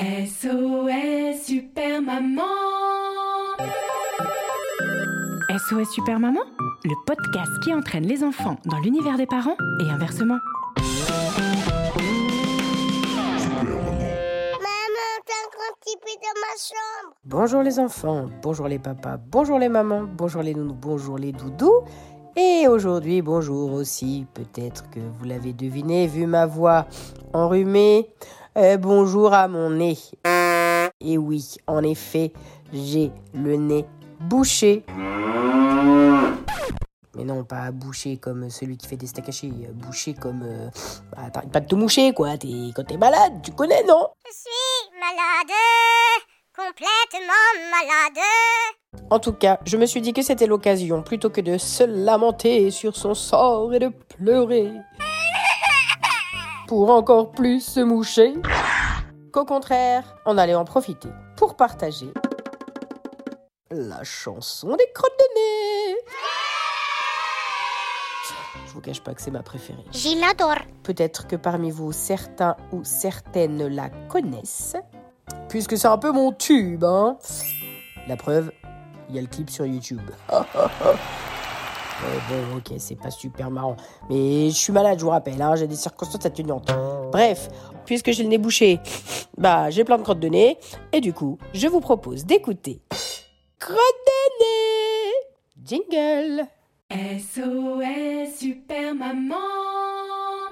SOS Super Maman SOS Super Maman, le podcast qui entraîne les enfants dans l'univers des parents et inversement. Maman, t'as un grand petit peu dans ma chambre. Bonjour les enfants, bonjour les papas, bonjour les mamans, bonjour les nounous, bonjour les doudous. Et aujourd'hui, bonjour aussi, peut-être que vous l'avez deviné vu ma voix enrhumée. Euh, bonjour à mon nez. Et oui, en effet, j'ai le nez bouché. Mais non, pas bouché comme celui qui fait des steaks hachés, bouché comme... Euh, bah, t'arrêtes pas de te moucher, quoi. T'es- quand t'es malade, tu connais, non? Je suis malade, complètement malade. En tout cas, je me suis dit que c'était l'occasion, plutôt que de se lamenter sur son sort et de pleurer, pour encore plus se moucher, qu'au contraire, on allait en profiter pour partager la chanson des crottes de nez. Je vous cache pas que c'est ma préférée. Je l'adore. Peut-être que parmi vous, certains ou certaines la connaissent, puisque c'est un peu mon tube, hein. La preuve, il y a le clip sur YouTube. Ouais, bon, ok, c'est pas super marrant. Mais je suis malade, je vous rappelle, hein, j'ai des circonstances atténuantes. Bref, puisque j'ai le nez bouché, bah, j'ai plein de crottes de nez, et du coup, je vous propose d'écouter Crottes de nez Jingle SOS Super Maman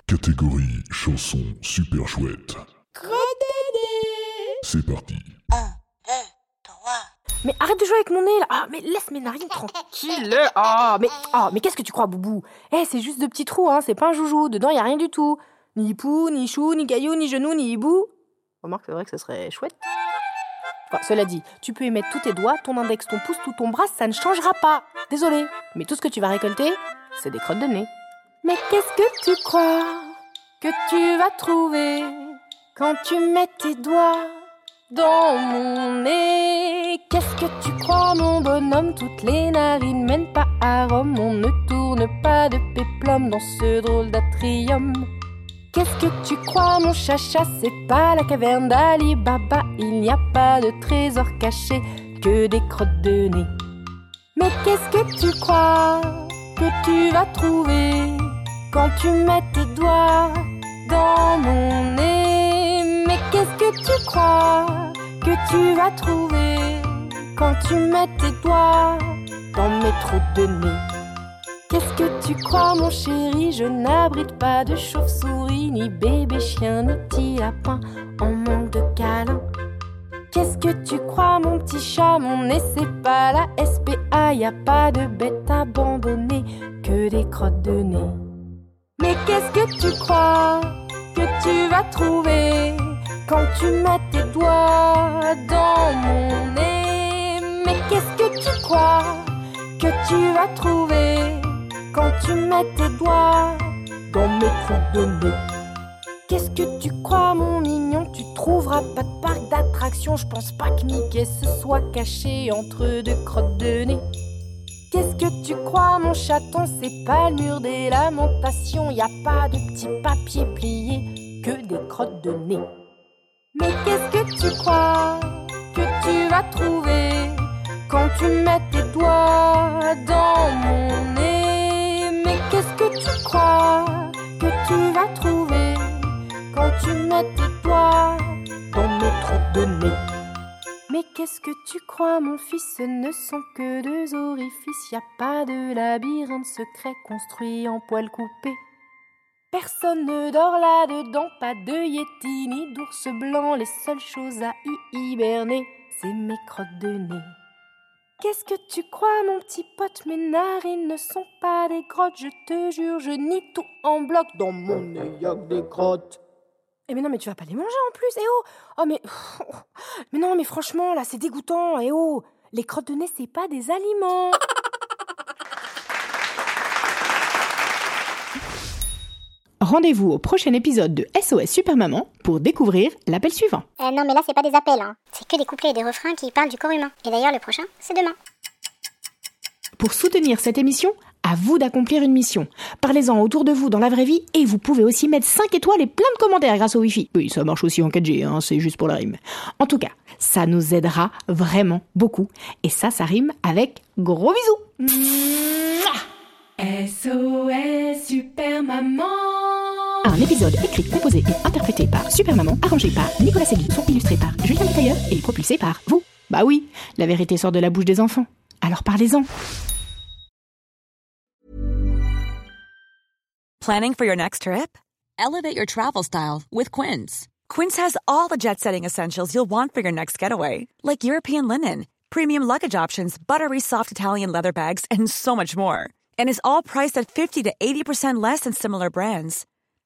Catégorie chanson super chouette. Crottes de nez C'est parti. Mais arrête de jouer avec mon nez là Ah, mais laisse mes narines tranquilles Ah, mais, ah, mais qu'est-ce que tu crois, Boubou? Eh, c'est juste de petits trous, hein, c'est pas un joujou, dedans y a rien du tout. Ni pou, ni chou, ni caillou, ni genou, ni hibou. Remarque, c'est vrai que ce serait chouette. Enfin, cela dit, tu peux y mettre tous tes doigts, ton index, ton pouce, tout ton bras, ça ne changera pas. Désolé, mais tout ce que tu vas récolter, c'est des crottes de nez. Mais qu'est-ce que tu crois que tu vas trouver quand tu mets tes doigts dans mon nez? Qu'est-ce que tu crois, mon bonhomme? Toutes les narines mènent pas à Rome. On ne tourne pas de péplum dans ce drôle d'atrium. Qu'est-ce que tu crois, mon chacha? C'est pas la caverne d'Ali Baba. Il n'y a pas de trésor caché que des crottes de nez. Mais qu'est-ce que tu crois que tu vas trouver quand tu mets tes doigts dans mon nez? Mais qu'est-ce que tu crois que tu vas trouver quand tu mets tes doigts dans mes trous de nez Qu'est-ce que tu crois mon chéri? Je n'abrite pas de chauve-souris, ni bébé chien, ni petit lapin en manque de câlin. Qu'est-ce que tu crois, mon petit chat? Mon nez, c'est pas la SPA. Y a pas de bête abandonnée, que des crottes de nez. Mais qu'est-ce que tu crois que tu vas trouver quand tu mets tes doigts dans mon nez? Qu'est-ce que tu crois que tu vas trouver quand tu mets tes doigts dans mes trous de nez? Qu'est-ce que tu crois, mon mignon? Tu trouveras pas de parc d'attractions. Je pense pas que Mickey se soit caché entre deux crottes de nez. Qu'est-ce que tu crois, mon chaton? C'est pas le mur des lamentations. Y a pas de petits papiers pliés, que des crottes de nez. Mais qu'est-ce que tu crois que tu vas trouver quand tu mets tes doigts dans mon nez Mais qu'est-ce que tu crois que tu vas trouver quand tu mets tes doigts dans mes trous de nez? Mais qu'est-ce que tu crois, mon fils? Ce ne sont que deux orifices, y a pas de labyrinthe secret construit en poils coupés. Personne ne dort là-dedans, pas de yéti ni d'ours blanc. Les seules choses à y hiberner, c'est mes crottes de nez. Qu'est-ce que tu crois, mon petit pote? Mes narines ne sont pas des grottes, je te jure, je nie tout en bloc. Dans mon nez, que des crottes. Eh mais non, mais tu vas pas les manger en plus, eh oh Oh mais... Mais non, mais franchement, là, c'est dégoûtant, eh oh Les crottes de nez, c'est pas des aliments Rendez-vous au prochain épisode de SOS Super Maman pour découvrir l'appel suivant. Euh, non, mais là, c'est pas des appels, hein. C'est que des couplets et des refrains qui parlent du corps humain. Et d'ailleurs, le prochain, c'est demain. Pour soutenir cette émission, à vous d'accomplir une mission. Parlez-en autour de vous dans la vraie vie et vous pouvez aussi mettre 5 étoiles et plein de commentaires grâce au Wi-Fi. Oui, ça marche aussi en 4G, hein, c'est juste pour la rime. En tout cas, ça nous aidera vraiment beaucoup. Et ça, ça rime avec gros bisous. SOS Super Maman Un épisode écrit, composé et interprété par Super Maman, arrangé par Nicolas Segui, illustré par Julien Tailleur et propulsé par vous. Bah oui, la vérité sort de la bouche des enfants. Alors parlez-en. Planning for your next trip? Elevate your travel style with Quince. Quince has all the jet setting essentials you'll want for your next getaway, like European linen, premium luggage options, buttery soft Italian leather bags, and so much more. And is all priced at 50 to 80% less than similar brands.